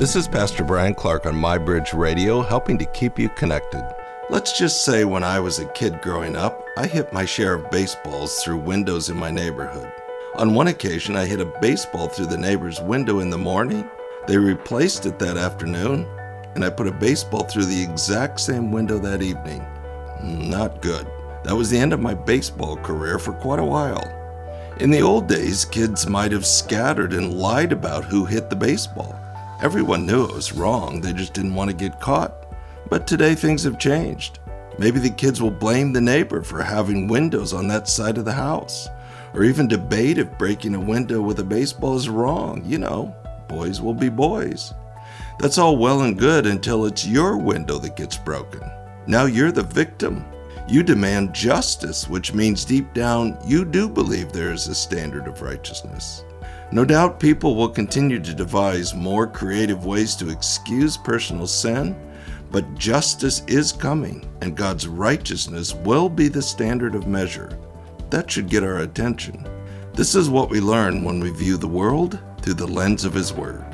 This is Pastor Bryan Clark on My Bridge Radio, helping to keep you connected. Let's just say when I was a kid growing up, I hit my share of baseballs through windows in my neighborhood. On one occasion, I hit a baseball through the neighbor's window in the morning. They replaced it that afternoon, and I put a baseball through the exact same window that evening. Not good. That was the end of my baseball career for quite a while. In the old days, kids might have scattered and lied about who hit the baseball. Everyone knew it was wrong, they just didn't want to get caught. But today things have changed. Maybe the kids will blame the neighbor for having windows on that side of the house, or even debate if breaking a window with a baseball is wrong. You know, boys will be boys. That's all well and good until it's your window that gets broken. Now you're the victim. You demand justice, which means deep down you do believe there is a standard of righteousness. No doubt people will continue to devise more creative ways to excuse personal sin, but justice is coming, and God's righteousness will be the standard of measure. That should get our attention. This is what we learn when we view the world through the lens of His Word.